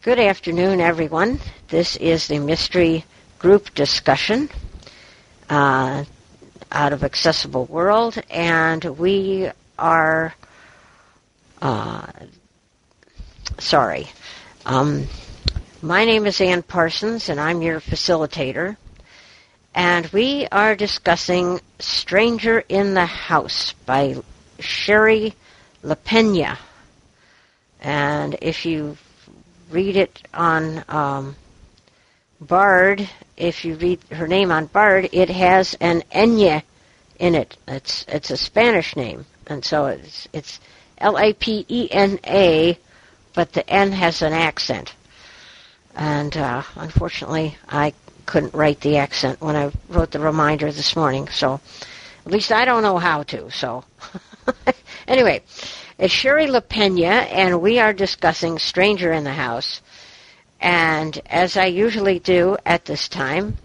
Good afternoon, everyone. This is the mystery group discussion uh, out of Accessible World, and we are uh, sorry. Um, my name is Ann Parsons, and I'm your facilitator. And we are discussing Stranger in the House by Shari Lapena. And if you read it on um, Bard, if you read her name on Bard, it has an Enya in it. It's it's a Spanish name, and so it's it's L A P E N A, but the N has an accent. And uh, unfortunately, I couldn't write the accent when I wrote the reminder this morning. So at least I don't know how to. So anyway, it's Shari Lapena, and we are discussing Stranger in the House. And as I usually do at this time,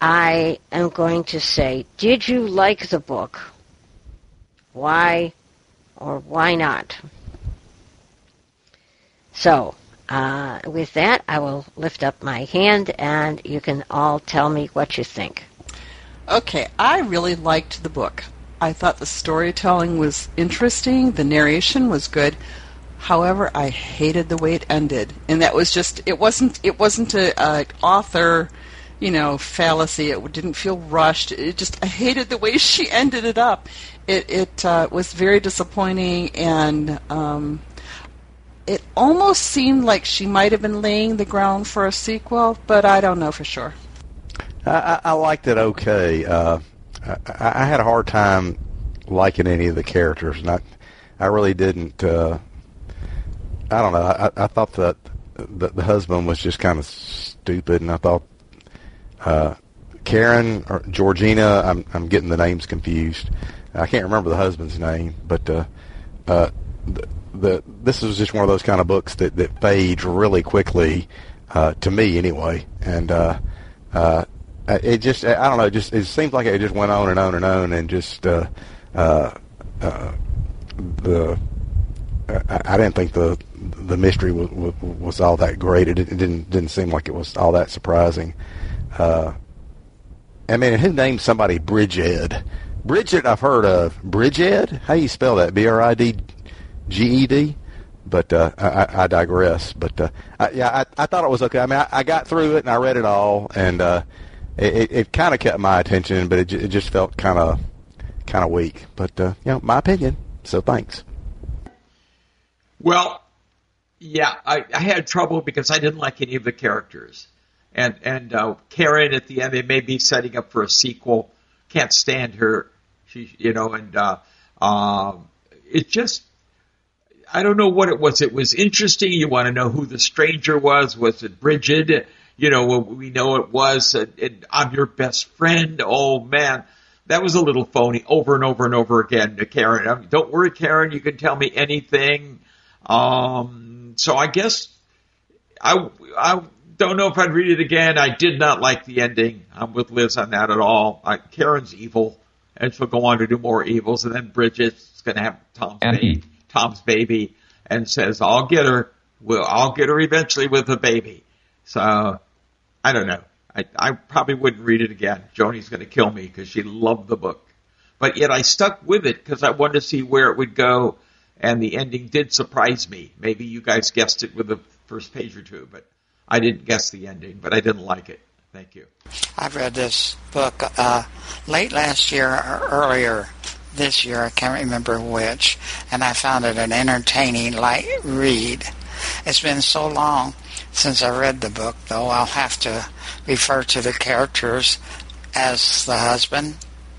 I am going to say, did you like the book? Why or why not? So, uh, with that, I will lift up my hand and you can all tell me what you think. Okay, I really liked the book. I thought the storytelling was interesting, the narration was good. However, I hated the way it ended, and that was just it wasn't it wasn't a, a author, you know, fallacy. It didn't feel rushed. It just I hated the way she ended it up. It it uh, was very disappointing, and um, it almost seemed like she might have been laying the ground for a sequel, but I don't know for sure. I, I liked it okay. Uh, I, I had a hard time liking any of the characters, and I, I really didn't. Uh, I don't know. I, I thought that the, the husband was just kind of stupid, and I thought uh, Karen or Georgina. I'm I'm getting the names confused. I can't remember the husband's name, but uh, uh, the, the this was just one of those kind of books that that fades really quickly uh, to me anyway, and uh, uh, it just I don't know, just it seems like it just went on and on and on, and just uh, uh, uh, the I, I didn't think the the mystery was, was, was all that great. It, didn't didn't seem like it was all that surprising. Uh, I mean, who named somebody Bridged? Bridget, I've heard of. Bridged? How you spell that? B R I D G E D. But uh, I, I digress. But uh, I, yeah, I, I thought it was okay. I mean, I got through it and I read it all, and uh, it, it, it kind of kept my attention, but it, it just felt kind of kind of weak. But uh, you know, my opinion. So thanks. Well, yeah, I, I had trouble because I didn't like any of the characters, and and uh, Karen at the end they may be setting up for a sequel. Can't stand her. She, you know, and uh, um, it just I don't know what it was. It was interesting. You want to know who the stranger was. Was it Bridget? You know, we know it was. And I'm your best friend. Oh man, that was a little phony. Over and over and over again to Karen. I mean, don't worry, Karen. You can tell me anything. Um, so I guess I I don't know if I'd read it again. I did not like the ending. I'm with Liz on that at all. I, Karen's evil, and she'll go on to do more evils, and then Bridget's going to have Tom's baby, Tom's baby, and says, "I'll get her. Well, I'll get her eventually with a baby." So I don't know. I, I probably wouldn't read it again. Joni's going to kill me because she loved the book, but yet I stuck with it because I wanted to see where it would go and the ending did surprise me. Maybe you guys guessed it with the first page or two, but I didn't guess the ending, but I didn't like it. Thank you. I've read this book uh, late last year or earlier this year, I can't remember which, and I found it an entertaining light read. It's been so long since I read the book, though, I'll have to refer to the characters as the husband,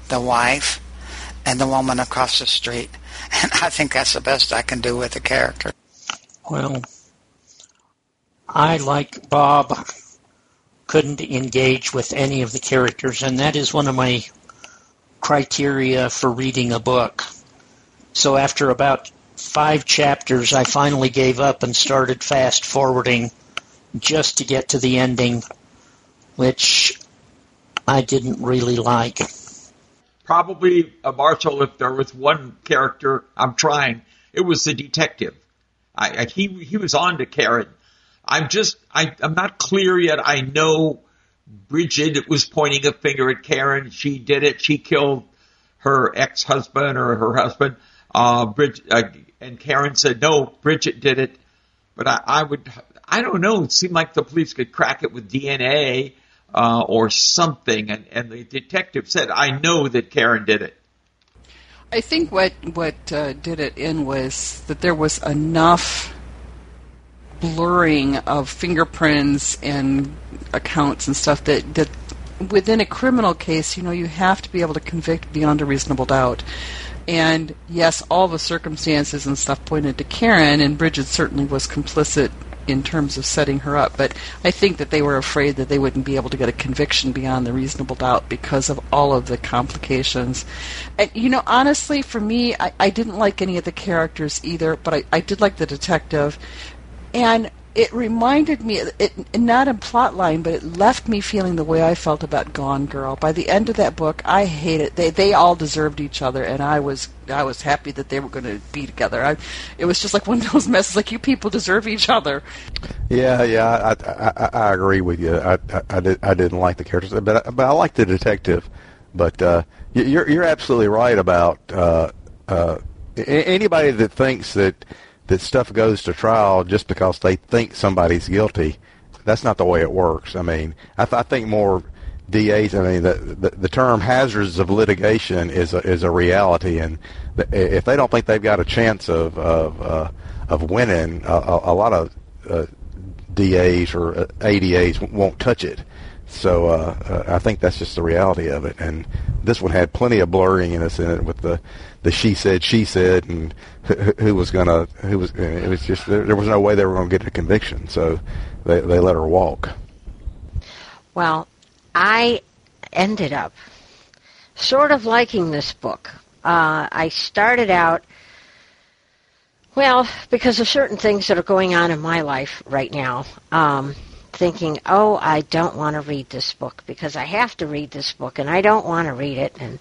the wife, and the woman across the street. And I think that's the best I can do with the character. Well, I, like Bob, couldn't engage with any of the characters, and that is one of my criteria for reading a book. So after about five chapters, I finally gave up and started fast forwarding just to get to the ending, which I didn't really like probably a Marshall if there was one character I'm trying. It was the detective. I, I, he he was on to Karen. I'm just I, I'm not clear yet. I know Bridget was pointing a finger at Karen. She did it. She killed her ex-husband or her husband. Uh, Bridget, uh, and Karen said, no, Bridget did it. But I, I would, I don't know. It seemed like the police could crack it with DNA uh, or something. And, and the detective said, I know that Karen did it. I think what what uh, did it in was that there was enough blurring of fingerprints and accounts and stuff that that within a criminal case, you know, you have to be able to convict beyond a reasonable doubt. And yes, all the circumstances and stuff pointed to Karen, and Bridget certainly was complicit in terms of setting her up. But I think that they were afraid that they wouldn't be able to get a conviction beyond the reasonable doubt because of all of the complications. And, you know, honestly, for me, I, I didn't like any of the characters either, but I, I did like the detective. And it reminded me, it, not in plot line, but it left me feeling the way I felt about Gone Girl. By the end of that book, I hated they they all deserved each other, and I was I was happy that they were going to be together. I, it was just like one of those messes, like you people deserve each other. Yeah, yeah, I I, I agree with you. I, I, I, did, I didn't like the characters, but but I like the detective. But uh, you're you're absolutely right about uh, uh, anybody that thinks that that stuff goes to trial just because they think somebody's guilty. That's not the way it works. I mean, I, th- I think more DAs. I mean, the, the the term hazards of litigation is a, is a reality, and if they don't think they've got a chance of of uh, of winning, a, a, lot of uh, DAs or uh, ADAs won't touch it. So uh, uh, I think that's just the reality of it. And this one had plenty of blurriness in it with the the she said she said and who, who was gonna who was it was just there, there was no way they were going to get a conviction. So they they let her walk. Well, I ended up sort of liking this book. Uh, I started out. Well, because of certain things that are going on in my life right now, um, thinking, oh, I don't want to read this book because I have to read this book and I don't want to read it. And,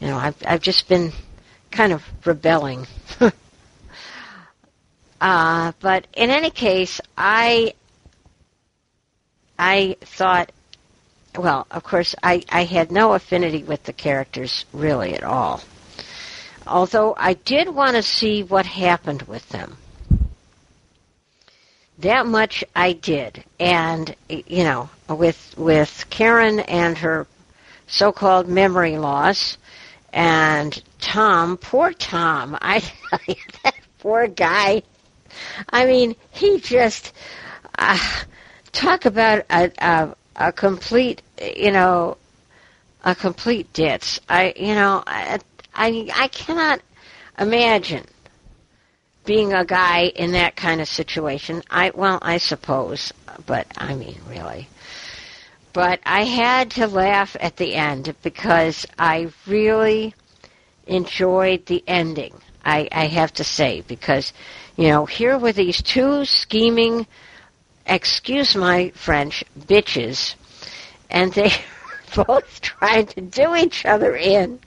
you know, I've, I've just been kind of rebelling. uh, but in any case, I, I thought, well, of course, I, I had no affinity with the characters really at all. Although I did want to see what happened with them that much I did, and you know, with with Karen and her so-called memory loss, and Tom, poor Tom, I that poor guy. I mean, he just uh, talk about a, a a complete, you know, a complete ditz. I, you know, I I, I cannot imagine being a guy in that kind of situation, I well, I suppose, but I mean, really. But I had to laugh at the end because I really enjoyed the ending. I, I have to say because, you know, here were these two scheming, excuse my French, bitches, and they both trying to do each other in,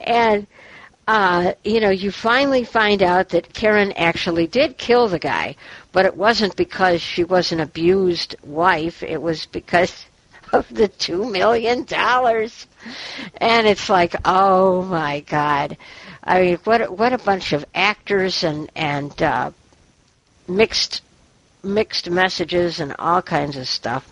and uh, you know, you finally find out that Karen actually did kill the guy, but it wasn't because she was an abused wife. It was because of the two million dollars. And it's like, oh my God. I mean, what what a bunch of actors and and uh, mixed mixed messages and all kinds of stuff.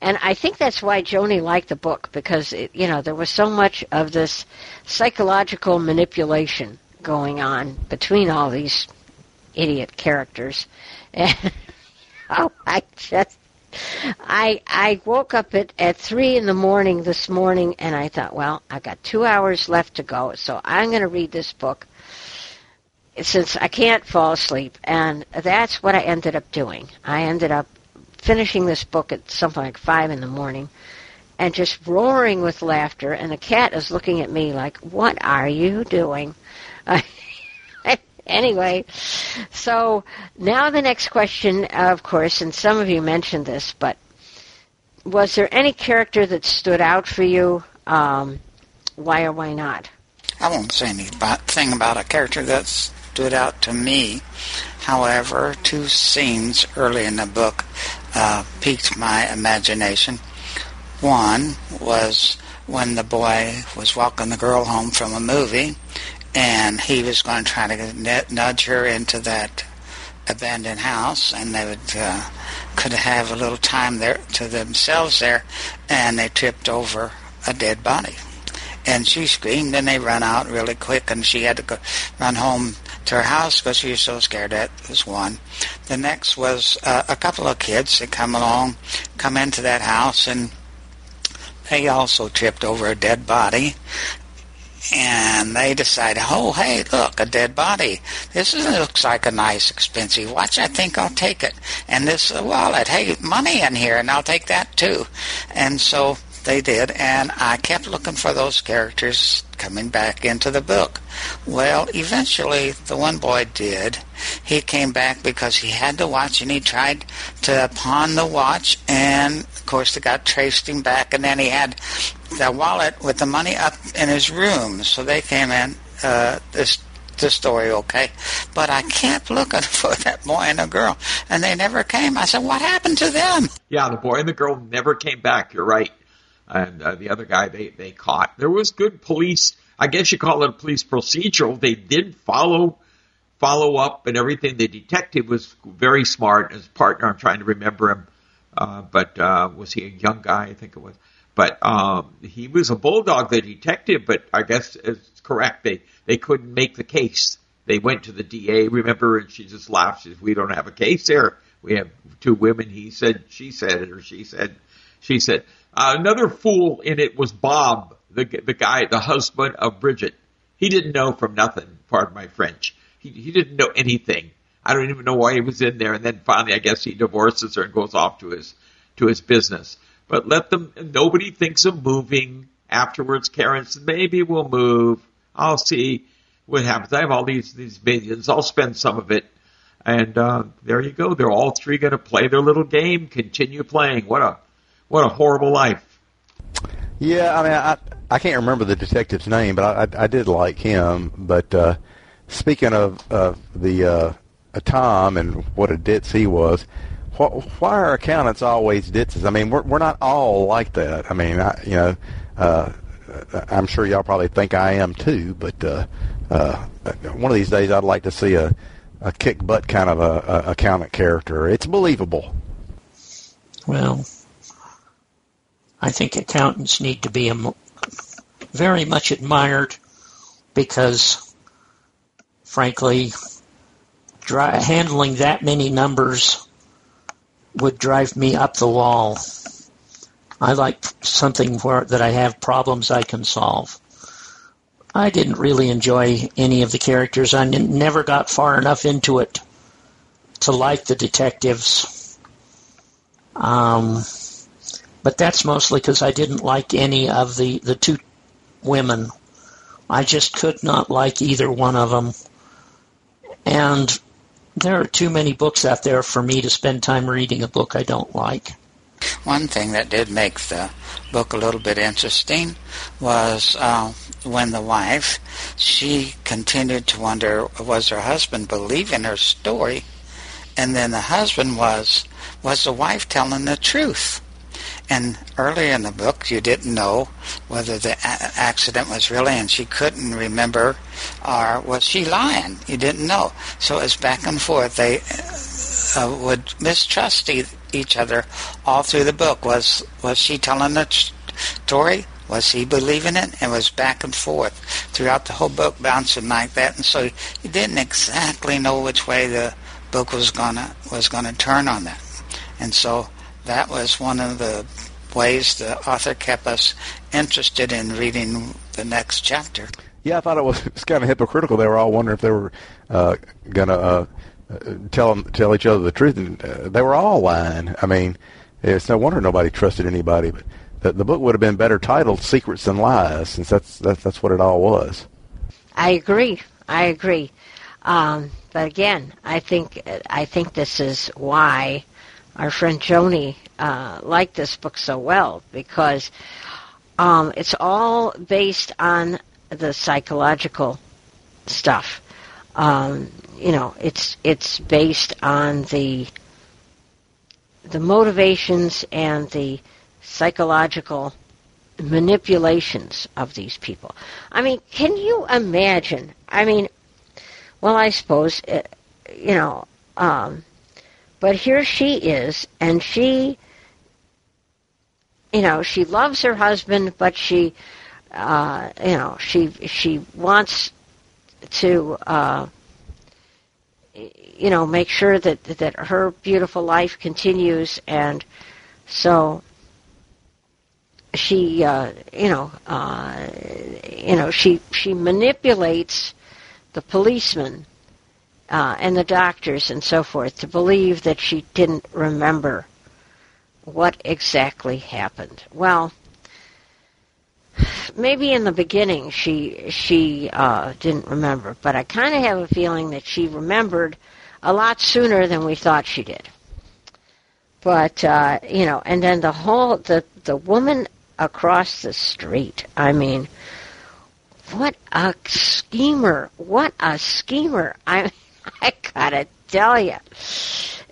And I think that's why Joni liked the book because it, you know there was so much of this psychological manipulation going on between all these idiot characters. And oh, I just I I woke up at at three in the morning this morning and I thought, well, I've got two hours left to go, so I'm going to read this book since I can't fall asleep, and that's what I ended up doing. I ended up finishing this book at something like five in the morning and just roaring with laughter and the cat is looking at me like what are you doing? Anyway so now the next question of course and some of you mentioned this but was there any character that stood out for you? Um, why or why not? I won't say anything about a character that stood out to me. However, two scenes early in the book uh, piqued my imagination. One was when the boy was walking the girl home from a movie, and he was going to try to nudge her into that abandoned house, and they would uh, could have a little time there to themselves there, and they tripped over a dead body. And she screamed, and they ran out really quick, and she had to go run home to her house because she was so scared. That was one. The next was uh, a couple of kids that come along, come into that house, and they also tripped over a dead body, and they decided, oh, hey, look, a dead body. This is, looks like a nice, expensive watch. I think I'll take it. And this wallet, hey, money in here, and I'll take that too. And so they did, and I kept looking for those characters coming back into the book. Well, eventually, the one boy did. He came back because he had the watch, and he tried to pawn the watch, and of course, the guy traced him back, and then he had the wallet with the money up in his room. So they came in. Uh, this the story okay, but I kept looking for that boy and the girl, and they never came. I said, "What happened to them?" Yeah, the boy and the girl never came back. You're right and uh, the other guy they they caught. There was good police. I guess you call it a police procedural. They did follow follow up and everything. The detective was very smart. His partner, I'm trying to remember him, uh, but uh, was he a young guy? I think it was. But um, he was a bulldog, the detective. But I guess it's correct. They they couldn't make the case. They went to the DA, remember, and she just laughed. She said, "We don't have a case here. We have two women." He said, "She said it," or she said, "She said." Uh, another fool in it was Bob, the the guy, the husband of Bridget. He didn't know from nothing. Pardon my French. He he didn't know anything. I don't even know why he was in there. And then finally, I guess he divorces her and goes off to his to his business. But let them. Nobody thinks of moving afterwards. Karen says, maybe we'll move. I'll see what happens. I have all these these millions. I'll spend some of it. And uh, there you go. They're all three going to play their little game. Continue playing. What a what a horrible life. Yeah, I mean, I I can't remember the detective's name, but I I, I did like him. But uh, speaking of uh, the uh, Tom and what a ditz he was, wh- why are accountants always ditzes? I mean, we're we're not all like that. I mean, I, you know, uh, I'm sure y'all probably think I am too. But uh, uh, one of these days, I'd like to see a a kick butt kind of a, a accountant character. It's believable. Well, I think accountants need to be very much admired because, frankly, dry, handling that many numbers would drive me up the wall. I like something where that I have problems I can solve. I didn't really enjoy any of the characters. I never got far enough into it to like the detectives. Um, but that's mostly because I didn't like any of the, the two women. I just could not like either one of them. And there are too many books out there for me to spend time reading a book I don't like. One thing that did make the book a little bit interesting was uh, when the wife, she continued to wonder, was her husband believing her story? And then the husband was, was the wife telling the truth? And earlier in the book, you didn't know whether the a- accident was really, and she couldn't remember, or was she lying? You didn't know. So it was back and forth. They uh, would mistrust e- each other all through the book. Was was she telling the story? Was he believing it? It was back and forth throughout the whole book, bouncing like that. And so you didn't exactly know which way the book was gonna was gonna turn on that. And so that was one of the ways the author kept us interested in reading the next chapter. Yeah, I thought it was, it was kind of hypocritical. They were all wondering if they were uh, going to uh, tell them, tell each other the truth, and uh, they were all lying. I mean, it's no wonder nobody trusted anybody. But the, the book would have been better titled "Secrets and Lies," since that's that's, that's what it all was. I agree. I agree. Um, but again, I think I think this is why our friend Joni uh, liked this book so well because um, it's all based on the psychological stuff. um, you know, it's it's based on the the motivations and the psychological manipulations of these people. I mean, can you imagine? I mean, well, I suppose, uh, you know, um, but here she is, and she, you know, she loves her husband, but she, uh, you know, she she wants to, uh, you know, make sure that that her beautiful life continues, and so she, uh, you know, uh, you know, she she manipulates the policemen uh, and the doctors and so forth to believe that she didn't remember what exactly happened. Well, maybe in the beginning she she uh, didn't remember, but I kind of have a feeling that she remembered a lot sooner than we thought she did. But uh, you know, and then the whole the the woman across the street. I mean, what a schemer! What a schemer! I I gotta tell you.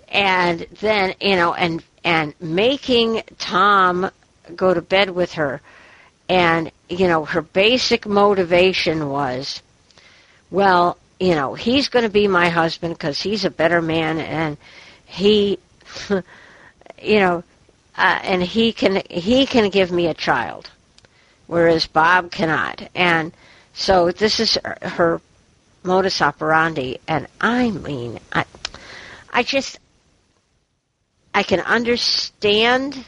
And then you know, and and making Tom go to bed with her, and you know, her basic motivation was, well, you know, he's going to be my husband because he's a better man, and he, you know, uh, and he can he can give me a child, whereas Bob cannot. And so this is her modus operandi, and I mean, I, I just I can understand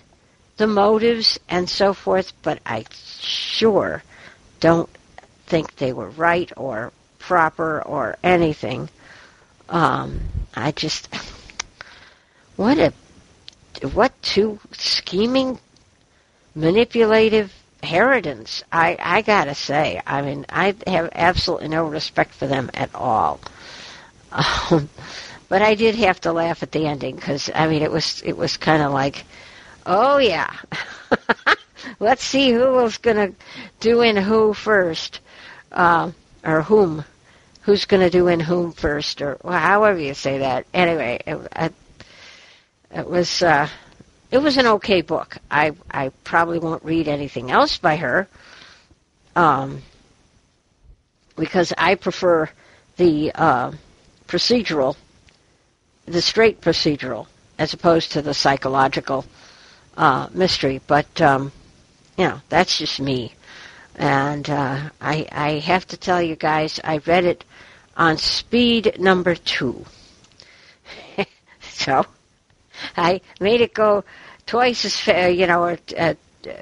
the motives and so forth, but I sure don't think they were right or proper or anything. Um, I just what a what two scheming, manipulative harridans. I I gotta say, I mean, I have absolutely no respect for them at all. Um, but I did have to laugh at the ending because I mean, it was it was kind of like, oh yeah, let's see who was gonna do in who first, uh, or whom. Who's to do in whom first, or however you say that. Anyway, it, I, it was uh, it was an okay book. I I probably won't read anything else by her, um, because I prefer the uh, procedural, the straight procedural, as opposed to the psychological uh, mystery. But um, you know, that's just me. And uh, I I have to tell you guys, I read it on speed number two. so I made it go twice as fast, you know, an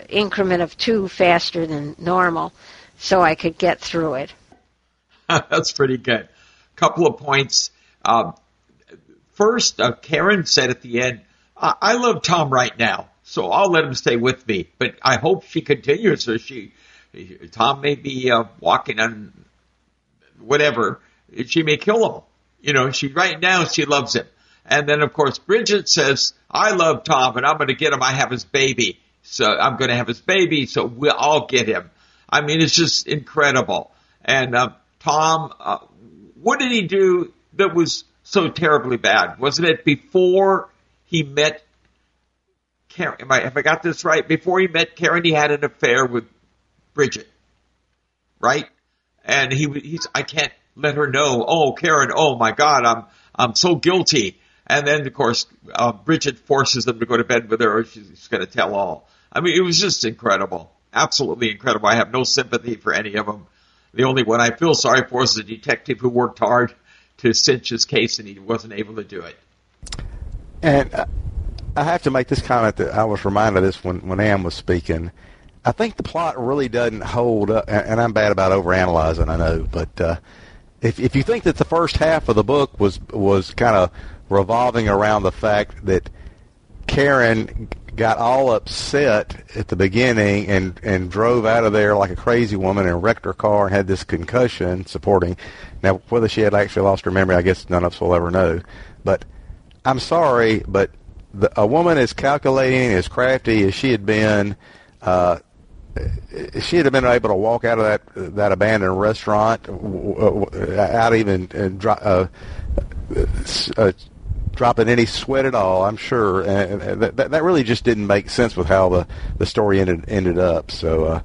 increment of two faster than normal, so I could get through it. That's pretty good. Couple of points. Uh, first, uh, Karen said at the end, I-, "I love Tom right now, so I'll let him stay with me, but I hope she continues. So she, Tom may be uh, walking on whatever. She may kill him. You know, she right now she loves him." And then, of course, Bridget says, I love Tom and I'm going to get him. I have his baby. So I'm going to have his baby. So we'll all get him. I mean, it's just incredible. And, uh, Tom, uh, what did he do that was so terribly bad? Wasn't it before he met Karen? Am I, have I got this right? Before he met Karen, he had an affair with Bridget, right? And he, he's, I can't let her know. Oh, Karen, oh my God, I'm, I'm so guilty. And then, of course, uh, Bridget forces them to go to bed with her, or she's going to tell all. I mean, it was just incredible. Absolutely incredible. I have no sympathy for any of them. The only one I feel sorry for is the detective who worked hard to cinch his case and he wasn't able to do it. And uh, I have to make this comment that I was reminded of this when, when Ann was speaking. I think the plot really doesn't hold up, and I'm bad about overanalyzing, I know, but uh, if if you think that the first half of the book was was kind of revolving around the fact that Karen got all upset at the beginning and and drove out of there like a crazy woman and wrecked her car and had this concussion supporting. Now whether she had actually lost her memory I guess none of us will ever know. But I'm sorry but the, a woman as calculating as crafty as she had been uh, she had been able to walk out of that that abandoned restaurant out even uh, uh, dropping any sweat at all. I'm sure, and that that really just didn't make sense with how the the story ended ended up. So uh,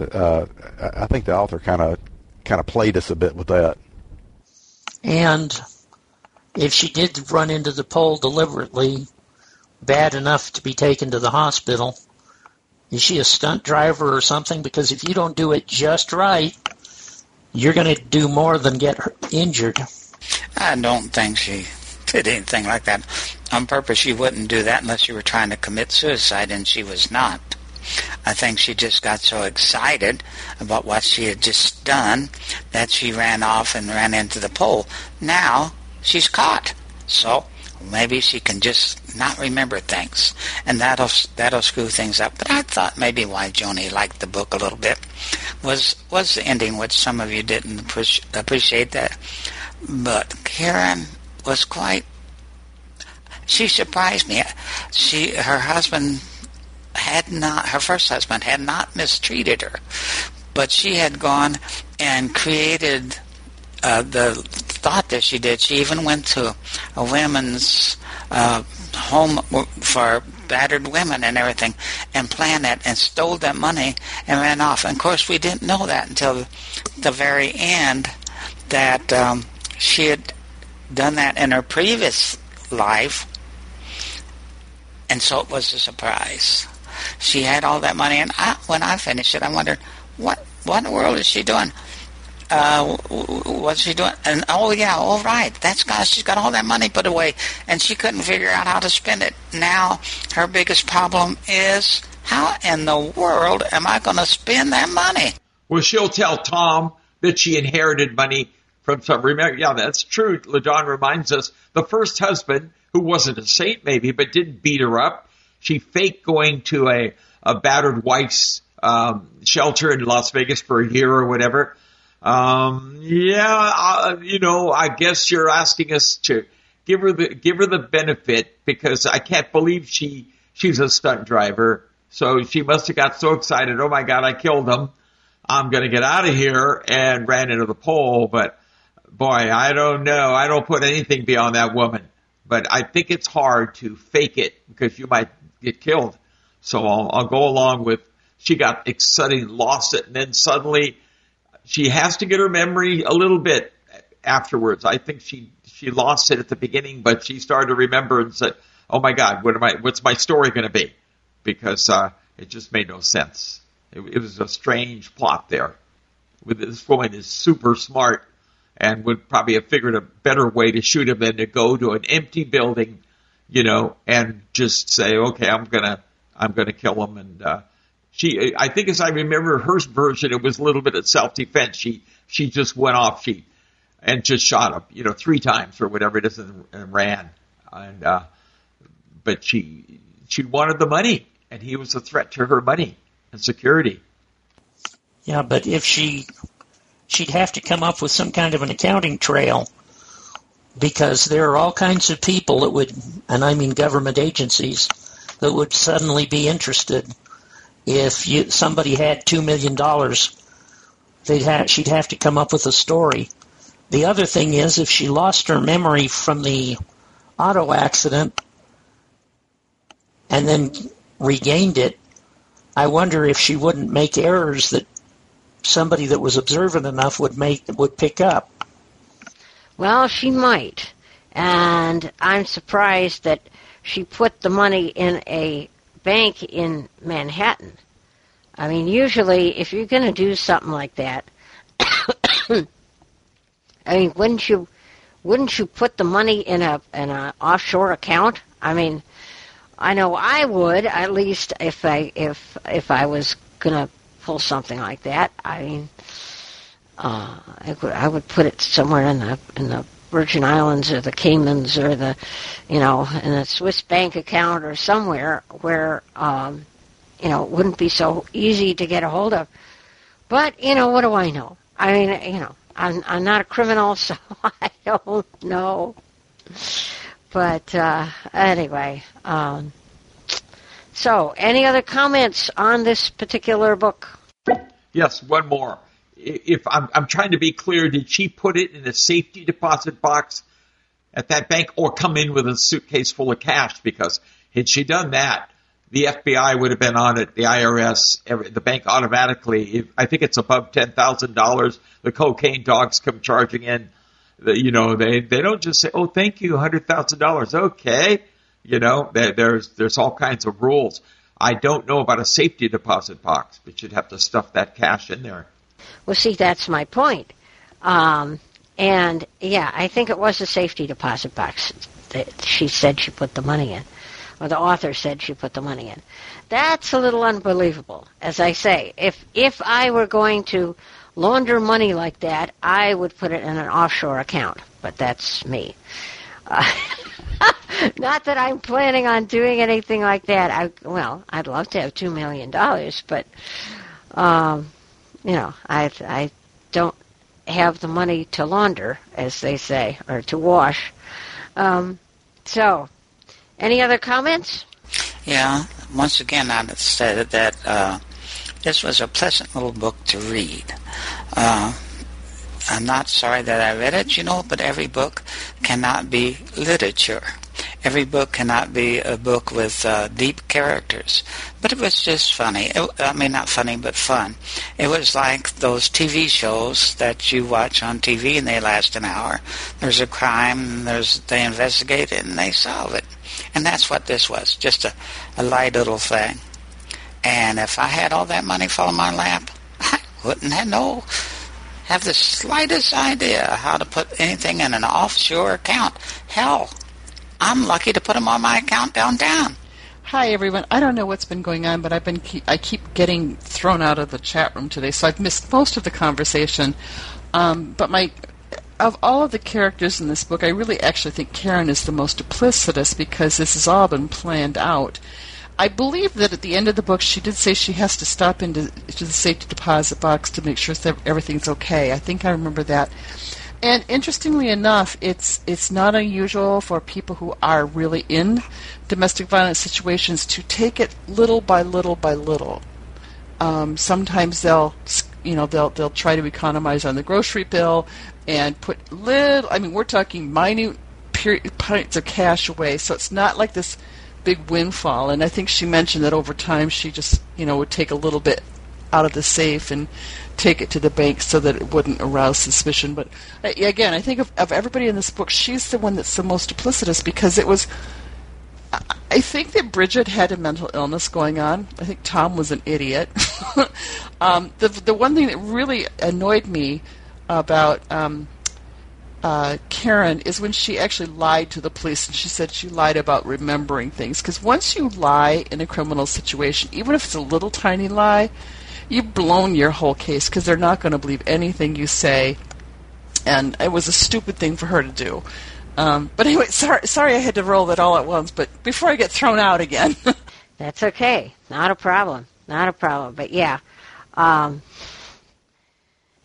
uh, I think the author kind of kind of played us a bit with that. And if she did run into the pole deliberately, bad enough to be taken to the hospital, is she a stunt driver or something? Because if you don't do it just right, you're going to do more than get injured. I don't think she did anything like that on purpose. She wouldn't do that unless you were trying to commit suicide, and she was not. I think she just got so excited about what she had just done that she ran off and ran into the pole. Now she's caught. So maybe she can just not remember things, and that'll that'll screw things up. But I thought maybe why Joni liked the book a little bit was was the ending, which some of you didn't appreciate that. But Karen was quite. She surprised me. She her husband had not her first husband had not mistreated her, but she had gone and created uh, the thought that she did. She even went to a women's uh, home for battered women and everything and planned that and stole that money and ran off. And of course, we didn't know that until the very end that um, she had done that in her previous life. And so it was a surprise. She had all that money, and I, when I finished it, I wondered, what, what in the world is she doing? Uh, what's she doing? And oh yeah, all right, that's got she's got all that money put away, and she couldn't figure out how to spend it. Now her biggest problem is how in the world am I going to spend that money? Well, she'll tell Tom that she inherited money from some. Remember, yeah, that's true. LaJohn reminds us the first husband, who wasn't a saint maybe, but didn't beat her up. She faked going to a a battered wife's um, shelter in Las Vegas for a year or whatever. Um, yeah, uh, you know, I guess you're asking us to give her the give her the benefit because I can't believe she she's a stunt driver. So she must have got so excited. Oh my God, I killed him. I'm going to get out of here and ran into the pole. But boy, I don't know. I don't put anything beyond that woman. But I think it's hard to fake it because you might get killed. So I'll, I'll go along with she got excited, lost it, and then suddenly she has to get her memory a little bit afterwards. I think she she lost it at the beginning, but she started to remember and said, "Oh my God, what am I? What's my story going to be?" Because uh, it just made no sense. It, it was a strange plot there. With this woman is super smart and would probably have figured a better way to shoot him than to go to an empty building, you know, and just say, "Okay, I'm gonna I'm gonna kill him." And uh, she, I think as I remember her version, it was a little bit of self defense. She, she just went off, she, and just shot him, you know, three times or whatever it is and, and ran. And, uh, but she, she wanted the money and he was a threat to her money and security. Yeah, but if she, she'd have to come up with some kind of an accounting trail because there are all kinds of people that would, and I mean government agencies, that would suddenly be interested if you, somebody had two million dollars, they'd have, she'd have to come up with a story. The other thing is, if she lost her memory from the auto accident and then regained it, I wonder if she wouldn't make errors that somebody that was observant enough would make would pick up. Well, she might, and I'm surprised that she put the money in a bank in Manhattan. I mean, usually, if you're going to do something like that, I mean, wouldn't you wouldn't you put the money in a in an offshore account? I mean, I know I would at least if I if if I was going to pull something like that. I mean, uh, I would I would put it somewhere in the in the Virgin Islands or the Caymans or the, you know, in a Swiss bank account or somewhere where, um, you know, it wouldn't be so easy to get a hold of. But, you know, what do I know? I mean, you know, I'm, I'm not a criminal, so I don't know. But uh, anyway, um, So, any other comments on this particular book? Yes, one more. If I'm, I'm trying to be clear, did she put it in a safety deposit box at that bank or come in with a suitcase full of cash? Because had she done that, the FBI would have been on it, the IRS, every, the bank automatically. If, I think it's above ten thousand dollars. The cocaine dogs come charging in. The, you know, they they don't just say, "Oh, thank you, hundred thousand dollars." Okay, you know, there, there's there's all kinds of rules. I don't know about a safety deposit box, but you'd have to stuff that cash in there. Well, see, that's my point. Um, and yeah, I think it was a safety deposit box that she said she put the money in or the author said she put the money in. That's a little unbelievable. As I say, if if I were going to launder money like that, I would put it in an offshore account. But that's me. Uh, not that I'm planning on doing anything like that. I well, I'd love to have two million dollars, but um, you know, I I don't have the money to launder, as they say, or to wash. Um, so any other comments? Yeah, once again, I said that uh, this was a pleasant little book to read. Uh, I'm not sorry that I read it, you know, but every book cannot be literature. Every book cannot be a book with uh, deep characters. But it was just funny. It, I mean, not funny, but fun. It was like those TV shows that you watch on TV and they last an hour. There's a crime, there's they investigate it and they solve it. And that's what this was, just a, a light little thing. And if I had all that money fall in my lap, I wouldn't have no have the slightest idea how to put anything in an offshore account. Hell, I'm lucky to put them on my account downtown. Hi everyone. I don't know what's been going on, but I've been keep, I keep getting thrown out of the chat room today, so I've missed most of the conversation. Um, but my of all of the characters in this book, I really actually think Karen is the most duplicitous because this has all been planned out. I believe that at the end of the book, she did say she has to stop into to the safety deposit box to make sure that everything's okay. I think I remember that. And interestingly enough, it's it's not unusual for people who are really in domestic violence situations to take it little by little by little. Um, sometimes they'll you know they'll they'll try to economize on the grocery bill and put little. I mean, we're talking minute points of cash away, so it's not like this big windfall. And I think she mentioned that over time she just you know would take a little bit out of the safe and take it to the bank so that it wouldn't arouse suspicion. But uh, again, I think of, of everybody in this book, she's the one that's the most duplicitous because it was. I think that Bridget had a mental illness going on. I think Tom was an idiot. um, the the one thing that really annoyed me about um, uh, Karen is when she actually lied to the police and she said she lied about remembering things. Because once you lie in a criminal situation, even if it's a little tiny lie, you've blown your whole case because they're not going to believe anything you say. And it was a stupid thing for her to do. Um, but anyway, sorry, sorry I had to roll that all at once. But before I get thrown out again, that's okay. Not a problem. Not a problem. But yeah, um,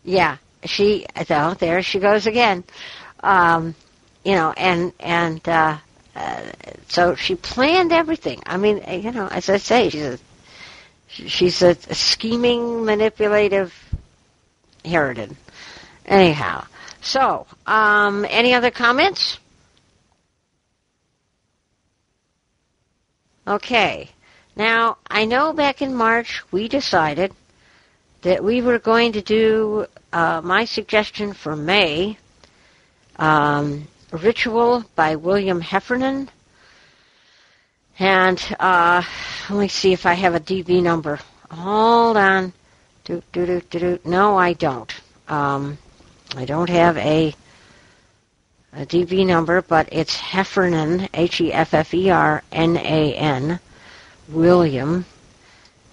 yeah she so there she goes again. Um you know and and uh, uh so she planned everything. I mean you know as i say she's a she's a, a scheming manipulative Harridan. Anyhow so um any other comments? Okay. Now i know back in march we decided that we were going to do uh, my suggestion for May um, Ritual by William Heffernan. And uh, let me see if I have a DB number. Hold on. Do, do, do, do, do. No, I don't. Um, I don't have a, a DB number, but it's Heffernan, H-E-F-F-E-R-N-A-N, William,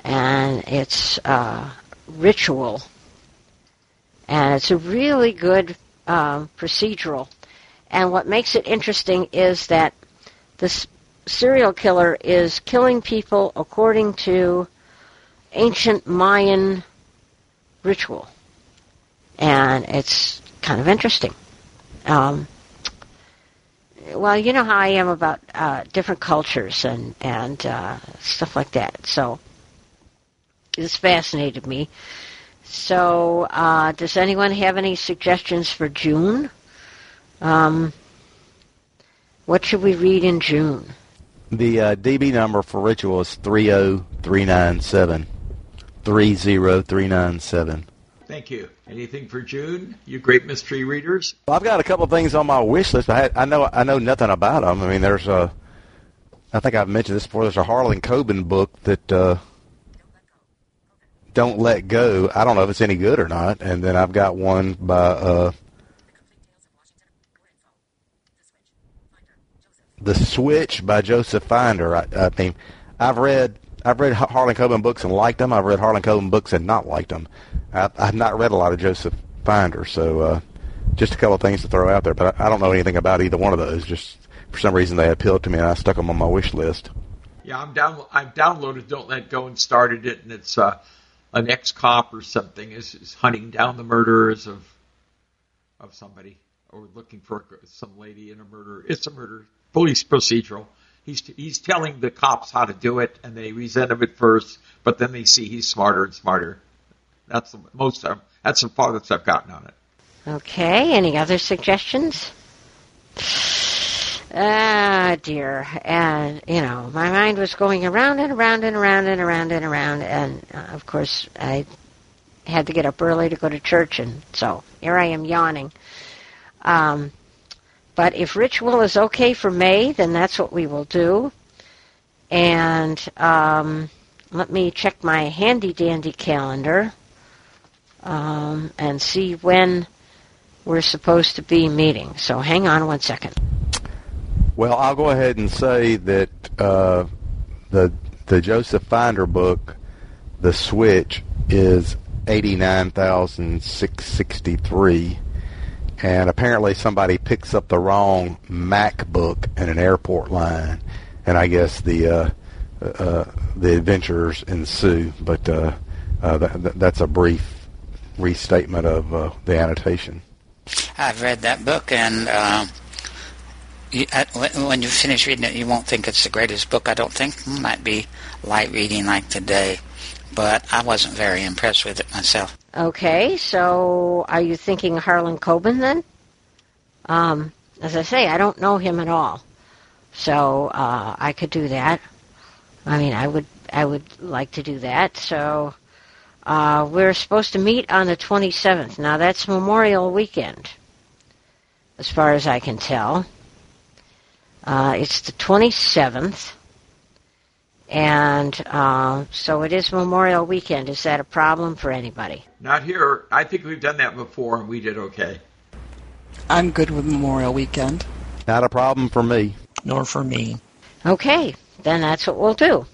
and it's uh, Ritual and it's a really good uh, procedural. And what makes it interesting is that this serial killer is killing people according to ancient Mayan ritual, and it's kind of interesting. Um, well, you know how I am about uh, different cultures and and uh, stuff like that. So this fascinated me. So, uh, does anyone have any suggestions for June? Um, what should we read in June? The uh, DB number for Ritual is 30397. 30397. Thank you. Anything for June? You great mystery readers. Well, I've got a couple of things on my wish list. I, had, I know I know nothing about them. I mean, there's a. I think I've mentioned this before. There's a Harlan Coben book that uh, don't let go. I don't know if it's any good or not. And then I've got one by uh, The Switch by Joseph Finder. I, I mean, I've read I've read Harlan Coben books and liked them. I've read Harlan Coben books and not liked them. I, I've not read a lot of Joseph Finder, so uh, just a couple of things to throw out there. But I, I don't know anything about either one of those. Just for some reason they appealed to me, and I stuck them on my wish list. Yeah, I'm down. I've downloaded Don't Let Go and started it, and it's uh, an ex-cop or something is, is hunting down the murderers of of somebody or looking for some lady in a murder. It's a murder police procedural. He's he's telling the cops how to do it, and they resent him at first, but then they see he's smarter and smarter. That's the most. Um, that's the farthest I've gotten on it. Okay. Any other suggestions? Ah, dear. And, you know, my mind was going around and around and around and around and around. And, uh, of course, I had to get up early to go to church. And so here I am yawning. Um, but if ritual is okay for May, then that's what we will do. And um, let me check my handy dandy calendar um, and see when we're supposed to be meeting. So hang on one second. Well, I'll go ahead and say that uh, the the Joseph Finder book, The Switch, is eighty nine thousand six sixty three, and apparently somebody picks up the wrong MacBook in an airport line, and I guess the uh, uh, the adventures ensue. But uh, uh, that, that's a brief restatement of uh, the annotation. I've read that book, and uh, you, uh, when you finish reading it, you won't think it's the greatest book. I don't think it might be light reading like today, but I wasn't very impressed with it myself. Okay, so are you thinking Harlan Coben then? Um, as I say, I don't know him at all, so uh, I could do that. I mean, I would I would like to do that. So uh, we're supposed to meet on the 27th. Now that's Memorial Weekend, as far as I can tell. Uh, it's the 27th. And uh, so it is Memorial Weekend. Is that a problem for anybody? Not here. I think we've done that before, and we did okay. I'm good with Memorial Weekend. Not a problem for me. Nor for me. Okay, then that's what we'll do.